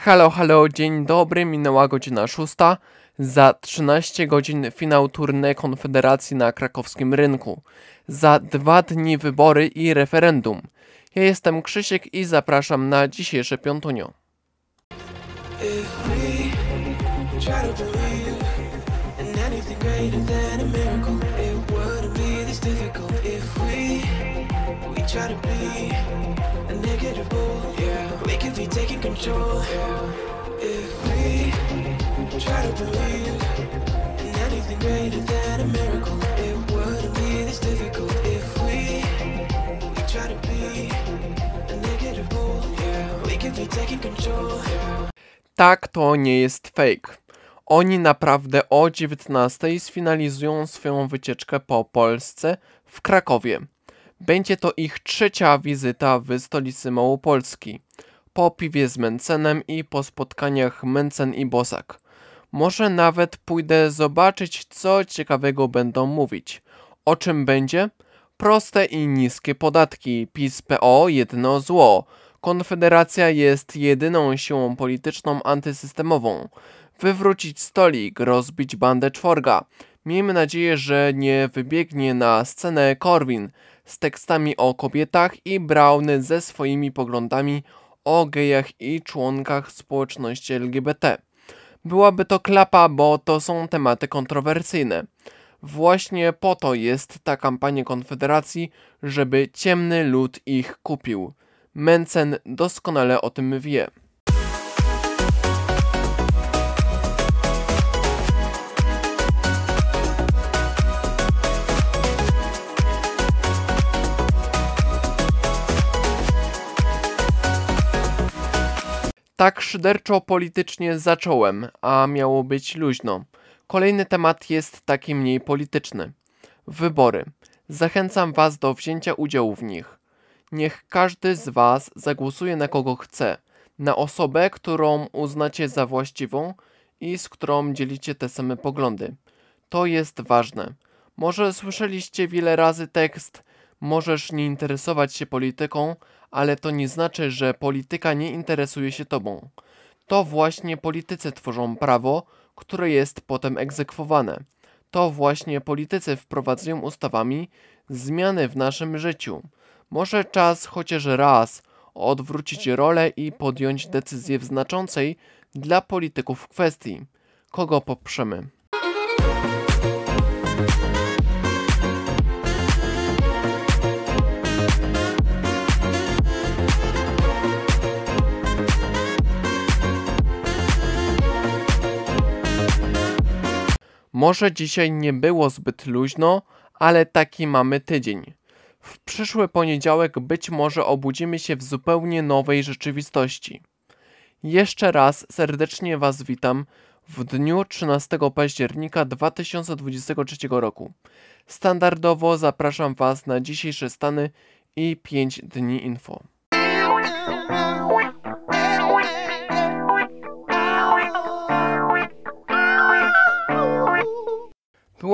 Halo, halo, dzień dobry, minęła godzina szósta. Za 13 godzin finał turny Konfederacji na krakowskim rynku. Za dwa dni wybory i referendum. Ja jestem Krzysiek i zapraszam na dzisiejsze piątunio. If we we taking control. If we try to believe in anything greater than a miracle, it wouldn't be this difficult. If we we try to be a negative bull, yeah, we could be taking control. Yeah. Tak, to nie jest fake. Oni naprawdę o 19 sfinalizują swoją wycieczkę po Polsce w Krakowie. Będzie to ich trzecia wizyta w stolicy Małopolski. Po piwie z Mencenem i po spotkaniach Mencen i Bosak. Może nawet pójdę zobaczyć, co ciekawego będą mówić. O czym będzie? Proste i niskie podatki. PiS PO jedno zło. Konfederacja jest jedyną siłą polityczną antysystemową. Wywrócić stolik, rozbić bandę czworga. Miejmy nadzieję, że nie wybiegnie na scenę Korwin z tekstami o kobietach i Brown ze swoimi poglądami o gejach i członkach społeczności LGBT. Byłaby to klapa, bo to są tematy kontrowersyjne. Właśnie po to jest ta kampania Konfederacji, żeby ciemny lud ich kupił. Mencen doskonale o tym wie. Tak szyderczo politycznie zacząłem, a miało być luźno. Kolejny temat jest taki mniej polityczny. Wybory. Zachęcam Was do wzięcia udziału w nich. Niech każdy z Was zagłosuje na kogo chce, na osobę, którą uznacie za właściwą i z którą dzielicie te same poglądy. To jest ważne. Może słyszeliście wiele razy tekst: Możesz nie interesować się polityką, ale to nie znaczy, że polityka nie interesuje się tobą. To właśnie politycy tworzą prawo, które jest potem egzekwowane. To właśnie politycy wprowadzają ustawami zmiany w naszym życiu. Może czas chociaż raz odwrócić rolę i podjąć decyzję w znaczącej dla polityków kwestii. Kogo poprzemy? Może dzisiaj nie było zbyt luźno, ale taki mamy tydzień. W przyszły poniedziałek być może obudzimy się w zupełnie nowej rzeczywistości. Jeszcze raz serdecznie Was witam w dniu 13 października 2023 roku. Standardowo zapraszam Was na dzisiejsze stany i 5 dni info.